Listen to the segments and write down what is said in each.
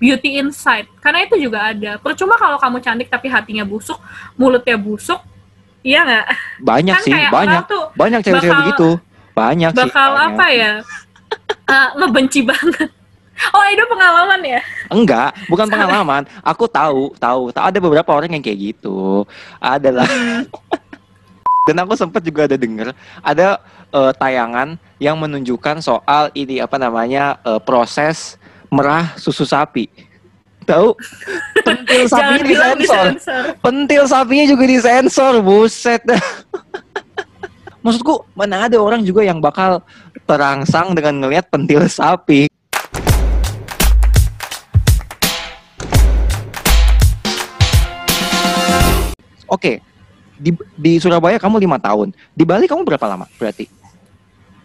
beauty inside karena itu juga ada. Percuma kalau kamu cantik tapi hatinya busuk mulutnya busuk iya nggak? Banyak Kan sih banyak. tuh banyak cewek-cewek bakal- begitu. Banyak sih bakal apa ya? Eh, ngebenci banget. Oh itu pengalaman ya? Enggak bukan pengalaman. Aku tahu tahu. Tahu ada beberapa orang yang kayak gitu. Adalah Hmm. dan aku sempat juga ada denger ada eh, tayangan yang menunjukkan soal ini apa namanya eh, proses merah susu sapi. Tahu? Pentil sapinya bilang disensor. disensor. Pentil sapinya juga disensor buset. Maksudku mana ada orang juga yang bakal terangsang dengan ngelihat pentil sapi. Oke di, di Surabaya kamu lima tahun. Di Bali kamu berapa lama berarti?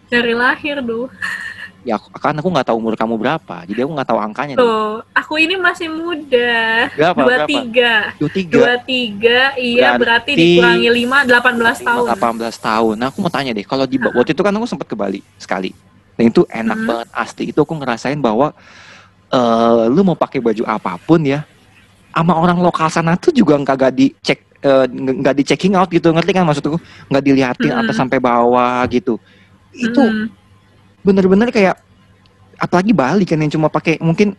Dari lahir tuh ya kan aku nggak tahu umur kamu berapa jadi aku nggak tahu angkanya tuh tuh aku ini masih muda dua tiga dua tiga dua tiga iya berarti, Berarti- dikurangi lima delapan belas tahun 18 tahun. Nah, aku mau tanya deh, kalau di waktu itu kan aku sempat ke Bali sekali. Dan itu enak Hmm. banget asli. Itu aku ngerasain bahwa eh lu mau pakai baju apa pun ya, sama orang lokal sana tuh juga nggak gak dicek eh, nggak nggak di checking out gitu ngerti kan maksudku nggak dilihatin Hmm. atas sampai bawah gitu itu Mm. bener-bener kayak apalagi Bali kan yang cuma pakai mungkin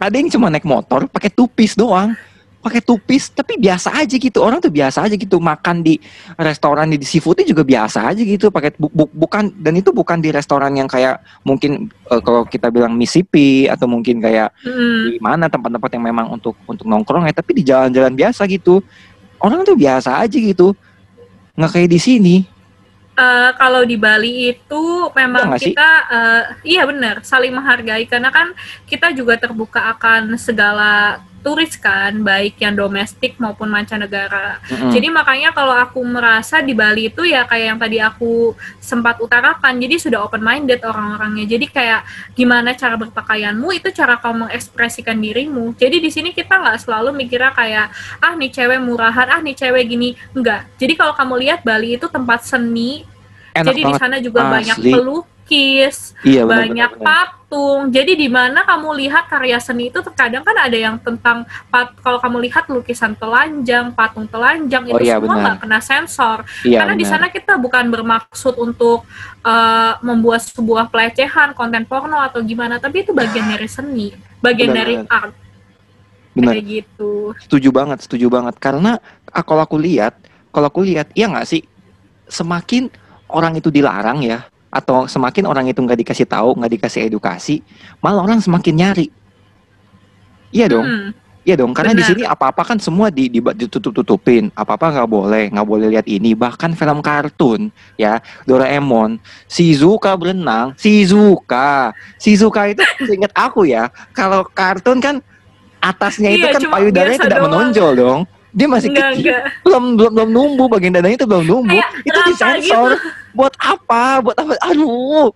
ada yang cuma naik motor pakai tupis doang. Pakai tupis tapi biasa aja gitu. Orang tuh biasa aja gitu makan di restoran di seafoodnya juga biasa aja gitu. Pakai bu- bu- bukan dan itu bukan di restoran yang kayak mungkin eh, kalau kita bilang Mississippi atau mungkin kayak Mm. di mana tempat-tempat yang memang untuk untuk nongkrong ya tapi di jalan-jalan biasa gitu. Orang tuh biasa aja gitu. Nggak kayak di sini Eh, kalau di Bali itu memang kita eh, iya benar saling menghargai karena kan kita juga terbuka akan segala turis kan baik yang domestik maupun mancanegara. Mm-mm. Jadi makanya kalau aku merasa di Bali itu ya kayak yang tadi aku sempat utarakan, jadi sudah open minded orang-orangnya. Jadi kayak gimana cara berpakaianmu itu cara kamu mengekspresikan dirimu. Jadi di sini kita nggak selalu mikirnya kayak ah nih cewek murahan, ah nih cewek gini, enggak. Jadi kalau kamu lihat Bali itu tempat seni, enak jadi di sana juga banyak asli. pelukis, iya benar, banyak benar, benar. patung. Jadi di mana kamu lihat karya seni itu terkadang kan ada yang tentang pat, kalau kamu lihat lukisan telanjang, patung telanjang Oh itu iya, semua nggak kena sensor. iya Karena di sana kita bukan bermaksud untuk eh, membuat sebuah pelecehan, konten porno atau gimana, tapi itu bagian dari seni, bagian Benar, dari benar. art benar kayak gitu. setuju banget setuju banget karena ah, kalau aku lihat kalau aku lihat iya nggak sih semakin orang itu dilarang ya atau semakin orang itu nggak dikasih tahu nggak dikasih edukasi malah orang semakin nyari. Iya dong. Hmm, iya dong karena di sini apa apa kan semua di, di- ditutup tutupin apa apa nggak boleh nggak boleh lihat ini. Bahkan film kartun ya. Doraemon. Shizuka berenang. Shizuka. Shizuka itu ingat aku ya kalau kartun kan atasnya itu Iya, kan cuma payudaranya tidak doang. menonjol dong dia masih enggak, kecil. enggak. belum belum belum numbuh bagian dadanya itu belum numbuh. Kayak itu disensor. buat apa? Buat apa? Aduh.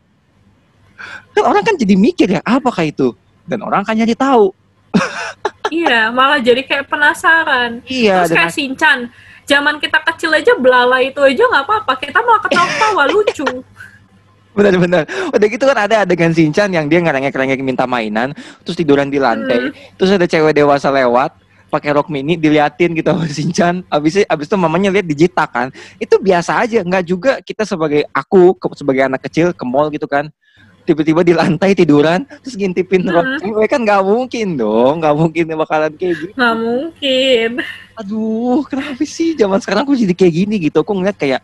Kan orang kan jadi mikir ya apakah itu? Dan orang kan nyari tahu. Iya, malah jadi kayak penasaran. iya Terus kayak Sinchan, zaman kita kecil aja belala itu aja nggak apa-apa, kita malah ketawa-tawa lucu. Benar-benar. Udah gitu kan ada adegan Sinchan yang dia ngerengek-rengek minta mainan, terus tiduran di lantai, terus ada cewek dewasa lewat pakai rok mini diliatin gitu sama Sinchan. Abis itu, abis itu mamanya lihat dijitak kan. Itu biasa aja, nggak juga kita sebagai aku ke- sebagai anak kecil ke mall gitu kan. Tiba-tiba di lantai tiduran terus ngintipin rok Hmm. cewek kan nggak mungkin dong, nggak mungkin bakalan kayak gitu. Nggak mungkin. Aduh, kenapa sih zaman sekarang aku jadi kayak gini gitu? Aku ngeliat kayak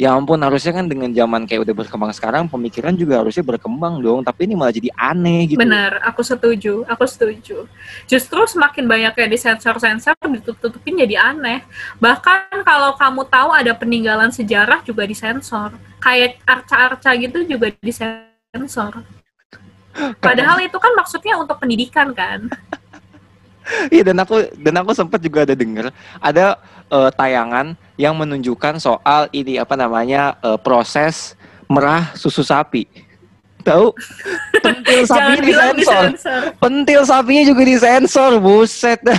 ya ampun harusnya kan dengan zaman kayak udah berkembang sekarang pemikiran juga harusnya berkembang dong tapi ini malah jadi aneh gitu Benar, aku setuju, aku setuju. Justru semakin banyak kayak disensor-sensor, ditutup-tutupin jadi aneh. Bahkan kalau kamu tahu ada peninggalan sejarah juga disensor. Kayak arca-arca gitu juga disensor. Padahal itu kan maksudnya untuk pendidikan kan. Iya dan aku dan aku sempat juga ada denger ada eh, tayangan yang menunjukkan soal ini apa namanya eh, proses merah susu sapi. Tahu? Pentil sapinya disensor. Pentil sapinya juga disensor, buset.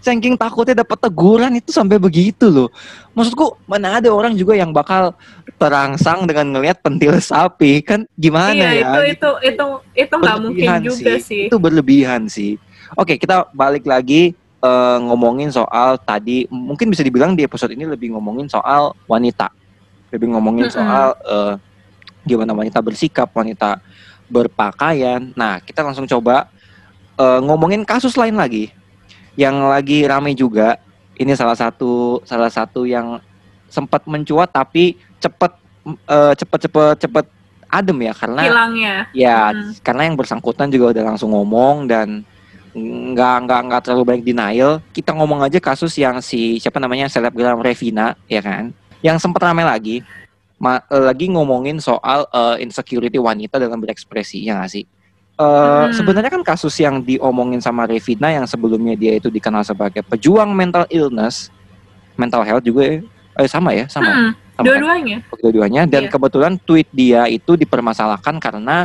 saking takutnya dapat teguran itu sampai begitu loh. Maksudku mana ada orang juga yang bakal terangsang dengan ngelihat pentil sapi kan gimana iya, ya? itu itu itu itu nggak mungkin juga sih. Itu berlebihan sih. Oke, kita balik lagi eh, ngomongin soal tadi mungkin bisa dibilang di episode ini lebih ngomongin soal wanita. Lebih ngomongin Mm-mm. soal eh, gimana wanita bersikap, wanita berpakaian. Nah, kita langsung coba eh, ngomongin kasus lain lagi yang lagi rame juga. Ini salah satu salah satu yang sempat mencuat tapi cepet eh, cepet cepet cepet adem ya karena Hilangnya. Ya, Hmm. karena yang bersangkutan juga udah langsung ngomong dan nggak nggak nggak terlalu banyak denial. Kita ngomong aja kasus yang si siapa namanya selebgram Revina, ya kan? Yang sempat ramai lagi, ma- eh, lagi ngomongin soal eh, insecurity wanita dalam berekspresi, ya nggak sih? Eh, Hmm. Sebenarnya kan kasus yang diomongin sama Revina yang sebelumnya dia itu dikenal sebagai pejuang mental illness, mental health juga, eh, sama ya, sama. Hmm, sama kan? Dua-duanya. dan Iya. kebetulan tweet dia itu dipermasalahkan karena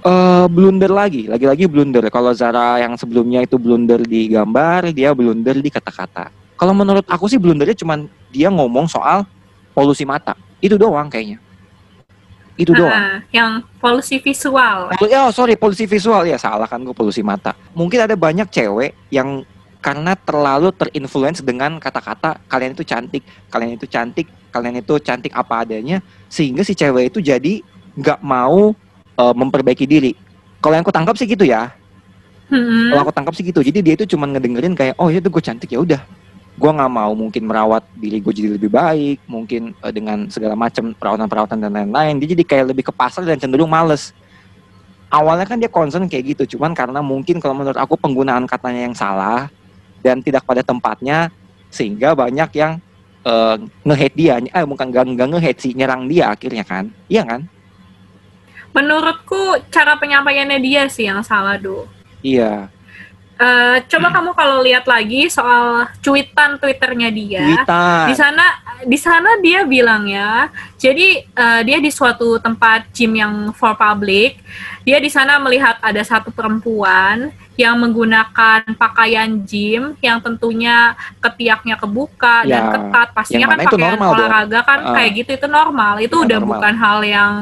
eh blunder lagi, lagi-lagi blunder. Kalau Zara yang sebelumnya itu blunder di gambar, dia blunder di kata-kata. Kalau menurut aku sih blundernya cuman dia ngomong soal polusi mata. Itu doang kayaknya. Itu doang. Ah, yang polusi visual. Oh, sorry, polusi visual ya salah kan gue polusi mata. Mungkin ada banyak cewek yang karena terlalu terinfluence dengan kata-kata kalian itu cantik, kalian itu cantik, kalian itu cantik apa adanya, sehingga si cewek itu jadi nggak mau eh, memperbaiki diri. Kalau yang aku tangkap sih gitu ya. Hmm. Kalau aku tangkap sih gitu. Jadi dia itu cuma ngedengerin kayak, oh ya itu gue cantik ya udah. Gue nggak mau mungkin merawat diri gue jadi lebih baik, mungkin eh, dengan segala macam perawatan-perawatan dan lain-lain. Dia jadi kayak lebih ke pasar dan cenderung males. Awalnya kan dia concern kayak gitu, cuman karena mungkin kalau menurut aku penggunaan katanya yang salah dan tidak pada tempatnya, sehingga banyak yang eh, nge-hate dia, eh bukan nggak nggak nge-hate sih, nyerang dia akhirnya kan, iya kan? Menurutku cara penyampaiannya dia sih yang salah, Do. Iya. Eh, coba kamu kalau lihat lagi soal cuitan Twitternya dia. Di sana di sana dia bilang ya. Jadi eh, dia di suatu tempat gym yang for public. Dia di sana melihat ada satu perempuan yang menggunakan pakaian gym yang tentunya ketiaknya kebuka dan Ya, ketat. Pastinya kan pakaian dong. olahraga kan Ah. kayak gitu itu normal. Itu Ya, udah normal. bukan hal yang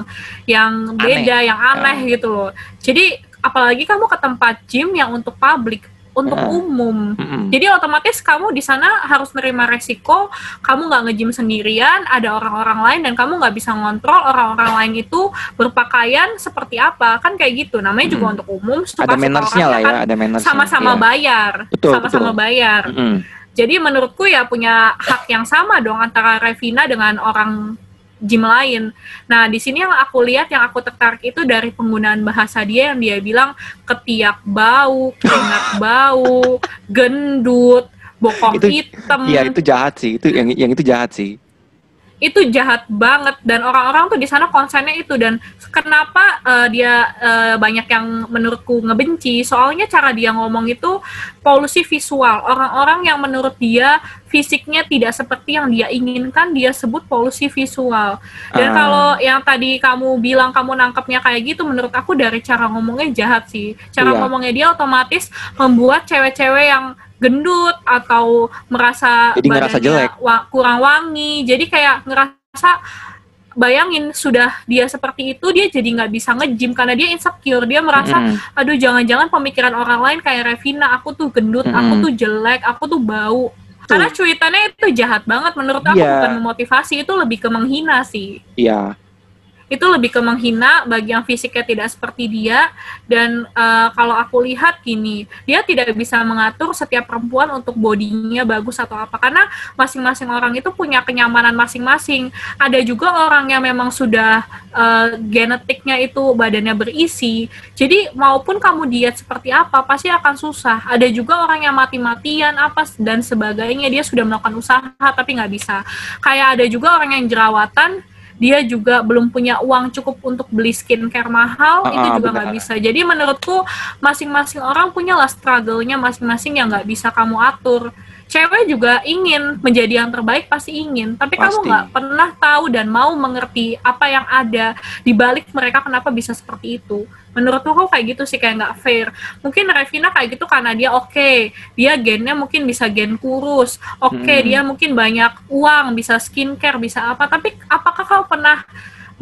yang beda, yang aneh gitu loh. Jadi apalagi kamu ke tempat gym yang untuk publik, untuk Ah. umum. Mm-mm. Jadi otomatis kamu di sana harus menerima resiko, kamu nggak nge-gym sendirian, ada orang-orang lain dan kamu nggak bisa ngontrol orang-orang lain itu berpakaian seperti apa, kan kayak gitu. Namanya juga untuk umum, ada mannersnya lah kan ya, ada mannersnya. sama-sama iya. bayar, sama-sama bayar. Jadi menurutku ya punya hak yang sama dong antara Revina dengan orang gym lain. Nah, di sini yang aku lihat yang aku tertarik itu dari penggunaan bahasa dia yang dia bilang ketiak bau, keringat bau, gendut, bokong Itu- hitam. Iya itu jahat sih, itu yang yang itu jahat sih. Itu jahat banget. Dan orang-orang tuh di sana konsennya itu. Dan kenapa eh, dia eh, banyak yang menurutku ngebenci? Soalnya cara dia ngomong itu polusi visual. Orang-orang yang menurut dia fisiknya tidak seperti yang dia inginkan dia sebut polusi visual. Dan Ah. kalau yang tadi kamu bilang kamu nangkepnya kayak gitu menurut aku dari cara ngomongnya jahat sih. Cara Iya. ngomongnya dia otomatis membuat cewek-cewek yang gendut atau merasa Jadi ngerasa badannya jelek. wa- kurang wangi jadi kayak ngerasa bayangin sudah dia seperti itu dia jadi nggak bisa nge-gym karena dia insecure dia merasa Mm-mm. aduh jangan-jangan pemikiran orang lain kayak Revina aku tuh gendut aku Mm-mm. tuh jelek aku tuh bau karena cuitannya itu jahat banget menurut aku Iya. bukan memotivasi itu lebih ke menghina sih Iya, itu lebih ke menghina bagi yang fisiknya tidak seperti dia. Dan eh, kalau aku lihat gini dia tidak bisa mengatur setiap perempuan untuk bodinya bagus atau apa. Karena masing-masing orang itu punya kenyamanan masing-masing. Ada juga orang yang memang sudah eh, genetiknya itu badannya berisi. Jadi maupun kamu diet seperti apa pasti akan susah. Ada juga orang yang mati-matian apa dan sebagainya. Dia sudah melakukan usaha tapi nggak bisa. Kayak ada juga orang yang jerawatan dia juga belum punya uang cukup untuk beli skincare mahal Ah, itu ah, juga nggak bisa. Jadi menurutku masing-masing orang punya lah struggle-nya masing-masing yang nggak bisa kamu atur cewek juga ingin menjadi yang terbaik pasti ingin. Tapi kamu Pasti. nggak pernah tahu dan mau mengerti apa yang ada di balik mereka kenapa bisa seperti itu. Menurutku kok kayak gitu sih kayak nggak fair. Mungkin Revina kayak gitu karena dia oke. Dia gennya mungkin bisa gen kurus. Oke Hmm. dia mungkin banyak uang bisa skincare bisa apa. Tapi apakah kau pernah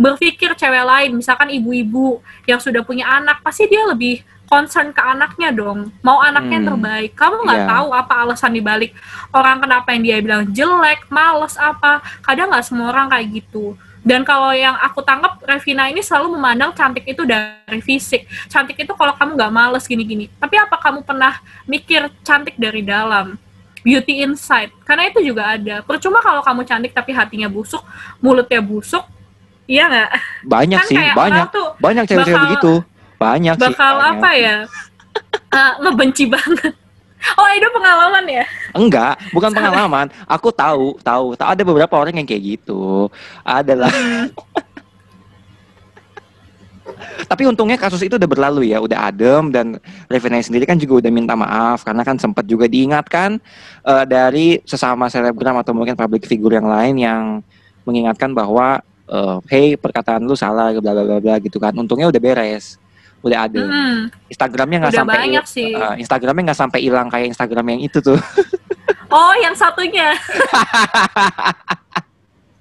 berpikir cewek lain misalkan ibu-ibu yang sudah punya anak pasti dia lebih concern ke anaknya dong. Mau anaknya yang Hmm. terbaik. Kamu nggak Iya. tahu apa alasan dibalik orang kenapa yang dia bilang jelek males apa. Kadang nggak semua orang kayak gitu. Dan kalau yang aku tangkap Revina ini selalu memandang cantik itu dari fisik. Cantik itu kalau kamu nggak males gini-gini. Tapi apa kamu pernah mikir cantik dari dalam? Beauty inside. Karena itu juga ada. Percuma kalau kamu cantik tapi hatinya busuk mulutnya busuk. Iya nggak? Banyak Kan sih banyak. tuh banyak cewek-cewek begitu banyak sih bakal banyak. apa ya Eh, ngebenci banget oh itu pengalaman ya Enggak, bukan pengalaman. Aku tahu, tahu, tahu ada beberapa orang yang kayak gitu. Adalah. Tapi untungnya kasus itu udah berlalu ya, udah adem dan Revena sendiri kan juga udah minta maaf karena kan sempat juga diingatkan eh, dari sesama selebgram atau mungkin public figure yang lain yang mengingatkan bahwa eh, hey perkataan lu salah bla bla bla gitu kan. Untungnya udah beres. Udah adem. Mm, Instagramnya nggak sampai banyak sih. Eh, Instagramnya nggak sampai hilang kayak Instagram yang itu tuh. oh yang satunya.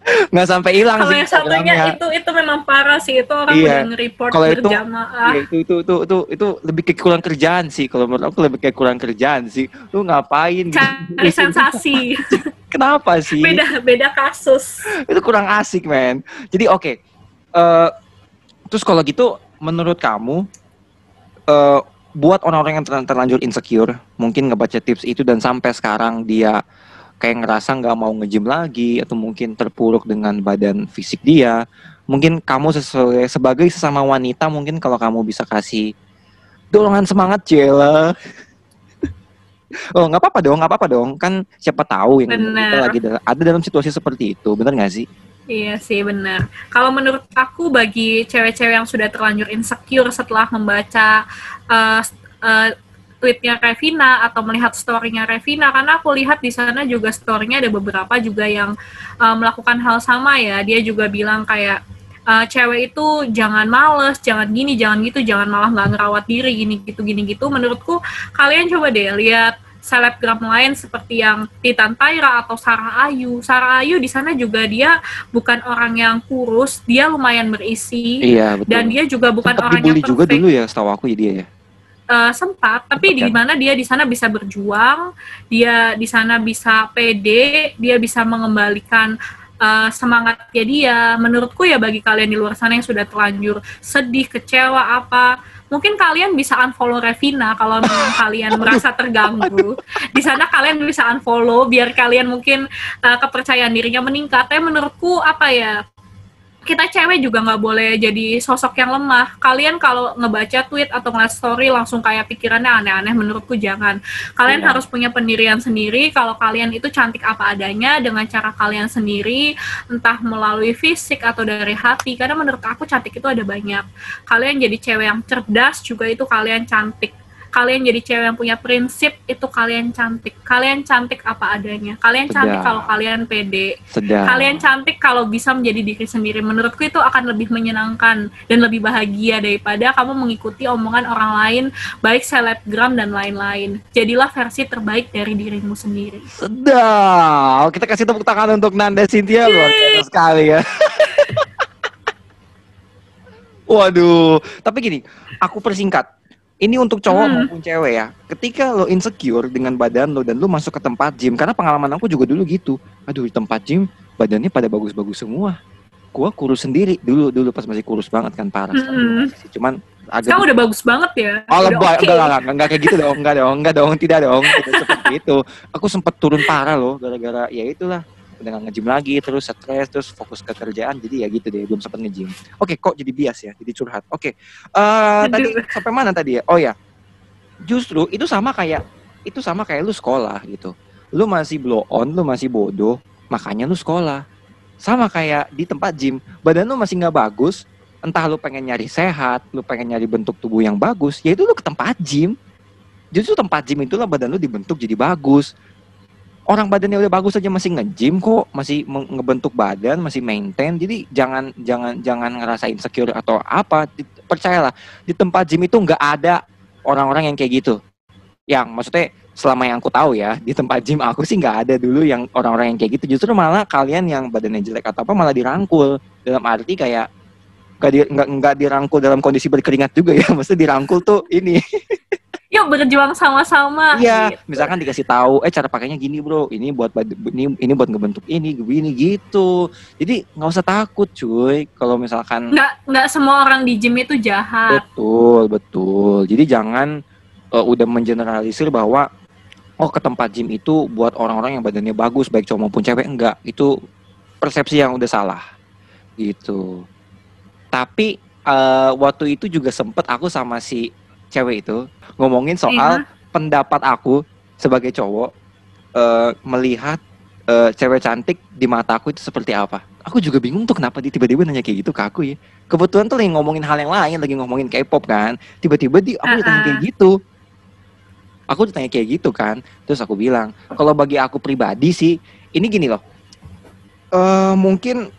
Nggak sampai hilang kalau sih yang satunya itu itu memang parah sih. Itu orang Iya. udah nge-report Kalau itu- berjamaah. Iya, itu, itu itu itu itu lebih ke kurang kerjaan sih. Kalau menurut aku lebih kayak kurang kerjaan sih. Lu ngapain? Gitu cari sensasi. Kenapa sih? Beda beda kasus. Itu kurang asik men. Jadi oke Eh, terus kalau gitu menurut kamu eh buat orang-orang yang ter- terlanjur insecure mungkin ngebaca tips itu dan sampai sekarang dia kayak ngerasa nggak mau nge-gym lagi atau mungkin terpuruk dengan badan fisik dia mungkin kamu sesuai sebagai sesama wanita mungkin kalau kamu bisa kasih dorongan semangat Jela oh nggak apa-apa dong nggak apa-apa dong. Kan siapa tahu yang Bener. kita lagi da- ada dalam situasi seperti itu bener nggak sih Iya sih benar. Kalau menurut aku bagi cewek-cewek yang sudah terlanjur insecure setelah membaca uh, uh, tweetnya Revina atau melihat storynya Revina, karena aku lihat di sana juga storynya ada beberapa juga yang uh, melakukan hal sama ya. Dia juga bilang kayak uh, cewek itu jangan males, jangan gini, jangan gitu, jangan malah nggak ngerawat diri gini gitu gini gitu. Menurutku kalian coba deh lihat selebgram lain seperti yang Titan Tyra atau Sarah Ayu. Sarah Ayu di sana juga dia bukan orang yang kurus, dia lumayan berisi iya betul dan dia juga bukan Sempat orang yang dibully juga perfect. dulu ya setahu aku ya dia ya Eh, sempat, tapi di kan? mana dia di sana bisa berjuang, dia di sana bisa pede, dia bisa mengembalikan eh, semangatnya dia. Menurutku ya bagi kalian di luar sana yang sudah terlanjur sedih, kecewa apa, mungkin kalian bisa unfollow Revina kalau memang kalian merasa terganggu. Di sana kalian bisa unfollow biar kalian mungkin eh, kepercayaan dirinya meningkat. Tapi menurutku apa ya? Kita cewek juga nggak boleh jadi sosok yang lemah. Kalian kalau ngebaca tweet atau ngeliat story langsung kayak pikirannya aneh-aneh, menurutku jangan. Kalian Iya. harus punya pendirian sendiri. Kalau kalian itu cantik apa adanya dengan cara kalian sendiri, entah melalui fisik atau dari hati. Karena menurut aku cantik itu ada banyak. Kalian jadi cewek yang cerdas juga itu kalian cantik. Kalian jadi cewek yang punya prinsip itu kalian cantik. Kalian cantik apa adanya. Kalian cantik Sedap. kalau kalian pede sedang kalian cantik kalau bisa menjadi diri sendiri. Menurutku itu akan lebih menyenangkan dan lebih bahagia daripada kamu mengikuti omongan orang lain, baik selebgram dan lain-lain. Jadilah versi terbaik dari dirimu sendiri. sedang kita kasih tepuk tangan untuk Nanda Cynthia luar biasa sekali ya waduh tapi gini aku persingkat ini untuk cowok Hmm. maupun cewek ya ketika lo insecure dengan badan lo dan lo masuk ke tempat gym karena pengalaman aku juga dulu gitu aduh di tempat gym badannya pada bagus-bagus semua gua kurus sendiri dulu dulu pas masih kurus banget kan parah masih sih. cuman agak Kamu udah bagus banget ya. Oh, lebay. oke. Enggak, enggak, enggak, enggak kayak gitu dong, enggak dong, enggak dong, tidak dong, tidak seperti itu. Aku sempat turun parah loh, gara-gara ya itulah, udah nggak nge-gym lagi, terus stres, terus fokus ke kerjaan, jadi ya gitu deh, belum sempat nge-gym. Oke, kok jadi bias ya, jadi curhat. Oke, eh tadi sampai mana tadi ya? Oh ya, justru itu sama kayak, itu sama kayak lu sekolah gitu. Lu masih blow on, lu masih bodoh, makanya lu sekolah. Sama kayak di tempat gym, badan lu masih nggak bagus, entah lu pengen nyari sehat, lu pengen nyari bentuk tubuh yang bagus, ya itu lu ke tempat gym. Justru tempat gym itulah badan lu dibentuk jadi bagus. Orang badannya udah bagus aja masih nge-gym kok, masih ngebentuk badan, masih maintain. Jadi jangan jangan jangan ngerasa insecure atau apa. Percayalah, di tempat gym itu nggak ada orang-orang yang kayak gitu. Yang maksudnya selama yang aku tahu ya, di tempat gym aku sih nggak ada dulu yang orang-orang yang kayak gitu. Justru malah kalian yang badannya jelek atau apa malah dirangkul. Dalam arti kayak nggak dirangkul dalam kondisi berkeringat juga ya. Maksudnya dirangkul tuh ini Yuk berjuang sama-sama. Iya, gitu. misalkan dikasih tahu, eh cara pakainya gini bro, ini buat ini ini buat ngebentuk ini, gini gitu. Jadi nggak usah takut cuy, kalau misalkan Nggak nggak semua orang di gym itu jahat. betul betul. Jadi jangan eh, udah mengeneralisir bahwa oh ke tempat gym itu buat orang-orang yang badannya bagus, baik cowok maupun cewek enggak. Itu persepsi yang udah salah, gitu. Tapi eh, waktu itu juga sempet aku sama si cewek itu ngomongin soal Iya. pendapat aku sebagai cowok eh, melihat eh, cewek cantik di mata aku itu seperti apa. Aku juga bingung tuh kenapa dia tiba-tiba nanya kayak gitu ke aku ya. Kebetulan tuh lagi ngomongin hal yang lain, lagi ngomongin K-pop kan. Tiba-tiba di aku ditanya Ah-ah. kayak gitu. Aku ditanya kayak gitu kan. Terus aku bilang, kalau bagi aku pribadi sih, ini gini loh. eh mungkin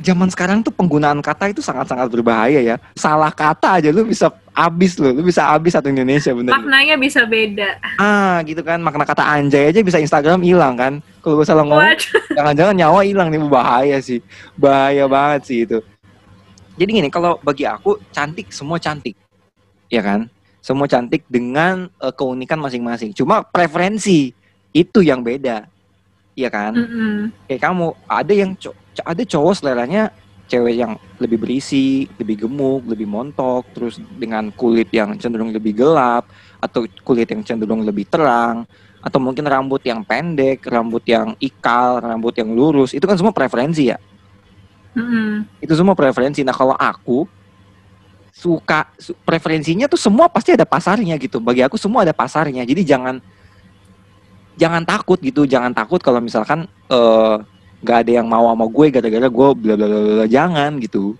zaman sekarang tuh penggunaan kata itu sangat-sangat berbahaya ya. Salah kata aja lu bisa habis lu, lu bisa habis satu Indonesia bener. Maknanya bisa beda. Ah gitu kan makna kata anjay aja bisa Instagram hilang kan. Kalau gue salah ngomong, jangan-jangan nyawa hilang nih bahaya sih, bahaya banget sih itu. Jadi gini kalau bagi aku cantik semua cantik, ya kan? Semua cantik dengan eh, keunikan masing-masing. Cuma preferensi itu yang beda, ya kan? Mm-mm. kayak kamu ada yang ada cowok seleranya cewek yang lebih berisi, lebih gemuk, lebih montok, terus dengan kulit yang cenderung lebih gelap atau kulit yang cenderung lebih terang atau mungkin rambut yang pendek, rambut yang ikal, rambut yang lurus, itu kan semua preferensi ya. Mm-mm. Itu semua preferensi. Nah, kalau aku suka su- preferensinya tuh semua pasti ada pasarnya gitu. Bagi aku semua ada pasarnya. Jadi jangan jangan takut gitu, jangan takut kalau misalkan eh nggak ada yang mau sama gue gara-gara gue bla bla bla jangan gitu.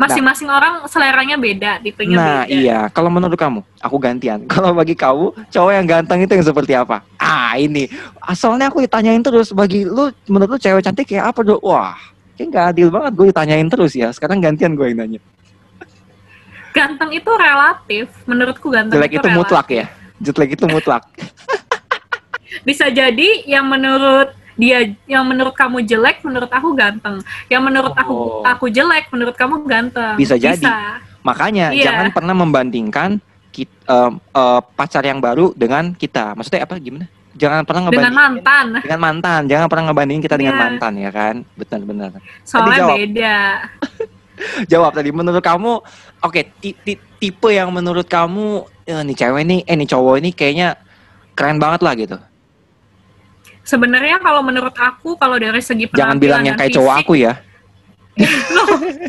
Masing-masing orang seleranya beda, tipenya Nah, beda. iya, kalau menurut kamu, aku gantian. Kalau bagi kamu, cowok yang ganteng itu yang seperti apa? Ah, ini. Asalnya aku ditanyain terus bagi lu menurut lu cewek cantik kayak apa, Dok? Wah, kayak nggak adil banget gue ditanyain terus ya. Sekarang gantian gue yang nanya. Ganteng itu relatif. Menurutku ganteng Jelek itu relatif. mutlak ya. Jelek itu mutlak. Bisa jadi yang menurut dia yang menurut kamu jelek menurut aku ganteng yang menurut Oh. aku aku jelek menurut kamu ganteng Bisa jadi. Makanya Iya. jangan pernah membandingkan kit- em, eh, pacar yang baru dengan kita. Maksudnya apa gimana? Jangan pernah dengan ngebandingin mantan dengan mantan. Jangan pernah ngebandingin kita dengan Iya. mantan ya kan? Benar-benar. soalnya jawab. beda Jawab tadi menurut kamu oke ti- ti- tipe yang menurut kamu eh, nih cewek nih eh nih cowok ini kayaknya keren banget lah gitu. Sebenarnya kalau menurut aku kalau dari segi penampilan Jangan bilang yang kayak cowok aku ya.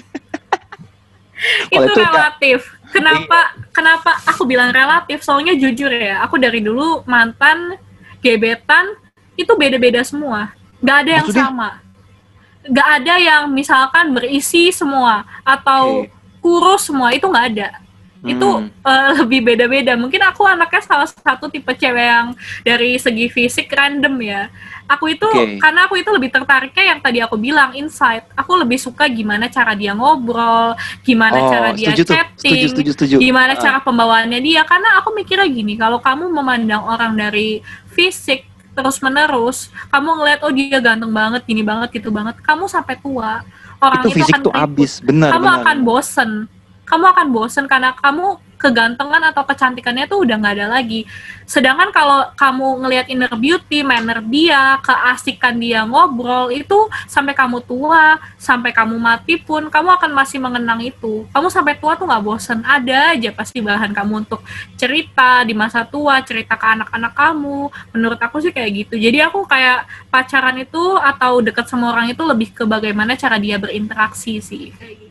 Itu itu relatif. Kenapa kenapa aku bilang relatif? Soalnya jujur ya aku dari dulu mantan gebetan itu beda-beda semua. Nggak ada yang Maksudnya? sama. Nggak ada yang misalkan berisi semua atau Oke. kurus semua itu nggak ada itu Hmm. eh, lebih beda-beda mungkin aku anaknya salah satu tipe cewek yang dari segi fisik random ya aku itu Oke. karena aku itu lebih tertariknya yang tadi aku bilang insight aku lebih suka gimana cara dia ngobrol gimana Oh, cara dia setuju chatting Setuju, setuju, setuju. gimana Ah. cara pembawaannya dia karena aku mikirnya gini kalau kamu memandang orang dari fisik terus menerus kamu ngeliat oh dia ganteng banget gini banget gitu banget kamu sampai tua orang itu itu, fisik akan tuh abis, benar kamu benar. akan bosen kamu akan bosen karena kamu kegantengan atau kecantikannya tuh udah nggak ada lagi. Sedangkan kalau kamu ngelihat inner beauty manner dia keasikan dia ngobrol itu sampai kamu tua sampai kamu mati pun kamu akan masih mengenang itu. Kamu sampai tua tuh nggak bosen ada aja pasti bahan kamu untuk cerita di masa tua cerita ke anak-anak kamu. Menurut aku sih kayak gitu. Jadi aku kayak pacaran itu atau deket sama orang itu lebih ke bagaimana cara dia berinteraksi sih. kayak gitu.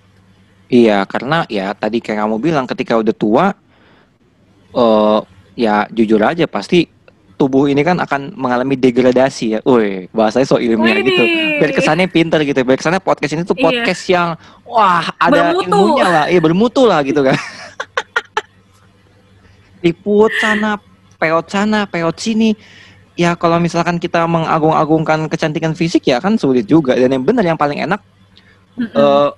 Iya, karena ya tadi kayak kamu bilang ketika udah tua eh ya jujur aja pasti tubuh ini kan akan mengalami degradasi ya. Woi, bahasanya so ilmiah gitu. Biar kesannya pinter gitu. Biar kesannya podcast ini tuh Iya. podcast yang wah, ada Bermutu. ilmunya lah. Iya, bermutu lah gitu kan. Liput sana, peot sana, peot sini. ya kalau misalkan kita mengagung-agungkan kecantikan fisik ya kan sulit juga dan yang benar yang paling enak Mm-mm. eh,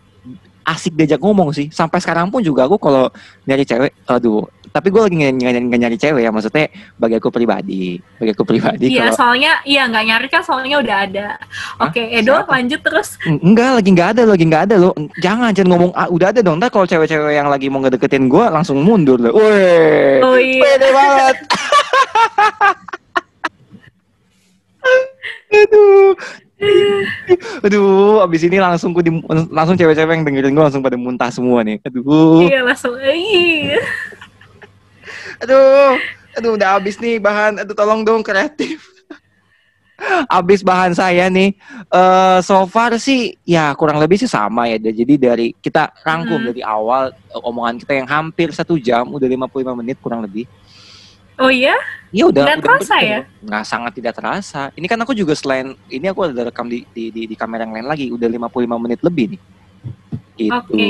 asik diajak ngomong sih sampai sekarang pun juga aku kalau nyari cewek aduh tapi gue lagi nggak nyari, nyari cewek ya maksudnya bagi aku pribadi bagi aku pribadi Iya, kalau soalnya iya nggak nyari kan soalnya udah ada. Oke, Edo Siapa? lanjut terus. Eng- enggak lagi nggak ada lagi nggak ada lo jangan jangan ngomong ah, udah ada dong ntar kalau cewek-cewek yang lagi mau ngedeketin gue langsung mundur loh Wih, Oh iya. pede banget aduh aduh abis ini langsung ku di- langsung cewek-cewek yang dengerin gue langsung pada muntah semua nih aduh Iya langsung. Iya. Aduh, aduh udah habis nih bahan. Aduh tolong dong kreatif. Habis bahan saya nih. Eh so far sih ya kurang lebih sih sama ya. Jadi dari kita rangkum Hmm. dari awal eh, omongan kita yang hampir satu jam, udah 55 menit kurang lebih. Oh iya? Iya udah. Nggak udah terasa ya? Nggak sangat tidak terasa. Ini kan aku juga selain ini aku ada rekam di di, di, di kamera yang lain lagi. Udah 55 menit lebih nih. Gitu. Oke.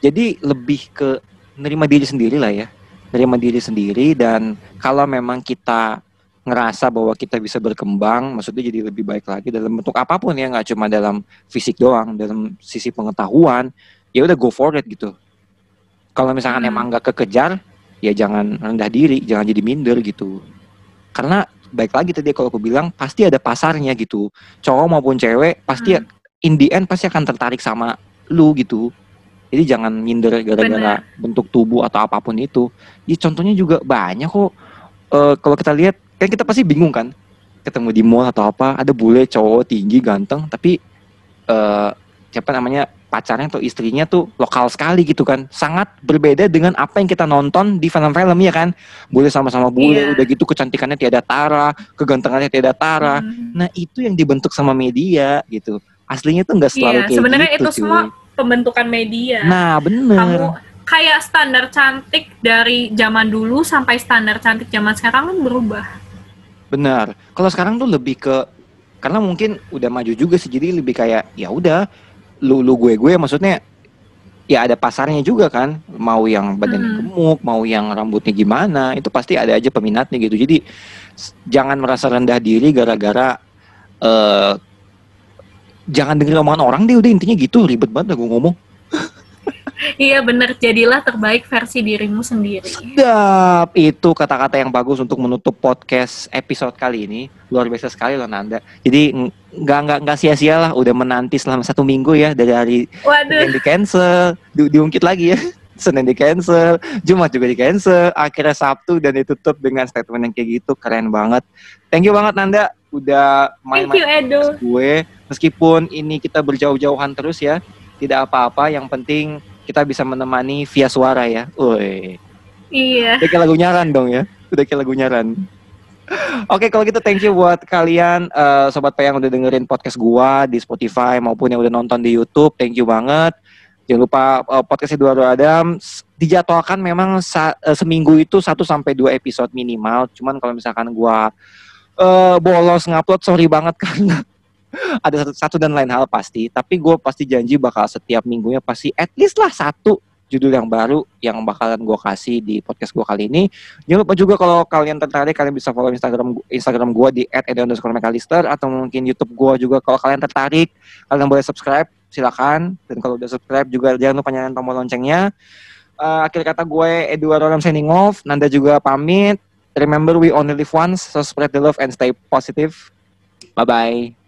Jadi lebih ke nerima diri sendiri lah ya. Nerima diri sendiri dan kalau memang kita ngerasa bahwa kita bisa berkembang, maksudnya jadi lebih baik lagi dalam bentuk apa pun ya, nggak cuma dalam fisik doang, dalam sisi pengetahuan, ya udah go for it gitu. Kalau misalkan Hmm. emang nggak kekejar, ya jangan rendah diri, jangan jadi minder gitu. Karena baik lagi tadi kalau aku bilang pasti ada pasarnya gitu. Cowok maupun cewek pasti Hmm. in the end pasti akan tertarik sama lu gitu. Jadi jangan minder gara-gara bentuk tubuh atau apa pun itu. Ya contohnya juga banyak kok. Eh, kalau kita lihat kan kita pasti bingung kan. Ketemu di mall atau apa, ada bule cowok tinggi ganteng tapi eh siapa namanya pacarnya atau istrinya tuh lokal sekali gitu kan. Sangat berbeda dengan apa yang kita nonton di film-film ya kan. Bule sama-sama bule, Iya. udah gitu kecantikannya tiada tara, kegantengannya tiada tara. Hmm. Nah, itu yang dibentuk sama media gitu. Aslinya tuh nggak selalu Iya, kayak sebenarnya gitu, itu cuy. semua pembentukan media. Nah, bener. Kamu kayak standar cantik dari zaman dulu sampai standar cantik zaman sekarang kan berubah. Benar. Kalau sekarang tuh lebih ke karena mungkin udah maju juga sih jadi lebih kayak ya udah lu lu gue gue maksudnya ya ada pasarnya juga kan. Mau yang badannya Hmm. gemuk mau yang rambutnya gimana itu pasti ada aja peminatnya gitu. Jadi jangan merasa rendah diri gara-gara eh jangan dengerin omongan orang deh. Udah intinya gitu. Ribet banget gue ngomong Iya bener, jadilah terbaik versi dirimu sendiri. Sedap. Itu kata-kata yang bagus untuk menutup podcast episode kali ini. Luar biasa sekali loh Nanda. Jadi ng- nggak nggak nggak sia-sia lah udah menanti selama satu minggu ya dari hari Waduh, di cancel, di, diungkit lagi ya. Senin di cancel, Jumat juga di cancel, akhirnya Sabtu dan ditutup dengan statement yang kayak gitu keren banget. Thank you banget Nanda udah thank main-main you Edo. gue meskipun ini kita berjauh-jauhan terus ya tidak apa-apa yang penting kita bisa menemani via suara ya. Woi. Iya. Udah kayak lagu nyaran dong ya. Udah kayak lagu nyaran. Oke, kalau gitu thank you buat kalian eh, sobat P yang udah dengerin podcast gua di Spotify maupun yang udah nonton di YouTube. Thank you banget. Jangan lupa eh, podcast Eduardo Adam dijadwalkan memang sa- eh, seminggu itu 1 sampai 2 episode minimal. Cuman kalau misalkan gua eh, bolos ngupload sorry banget karena ada satu, satu dan lain hal pasti. Tapi gue pasti janji bakal setiap minggunya pasti at least lah satu judul yang baru yang bakalan gue kasih di podcast gue kali ini. Jangan lupa juga kalau kalian tertarik kalian bisa follow Instagram Instagram gue di @edo_mcallister atau mungkin YouTube gue juga kalau kalian tertarik kalian boleh subscribe silakan dan kalau udah subscribe juga jangan lupa nyalain tombol loncengnya. Eh, akhir kata gue Eduardo Ram signing off. Nanda juga pamit. Remember we only live once, so spread the love and stay positive. Bye bye.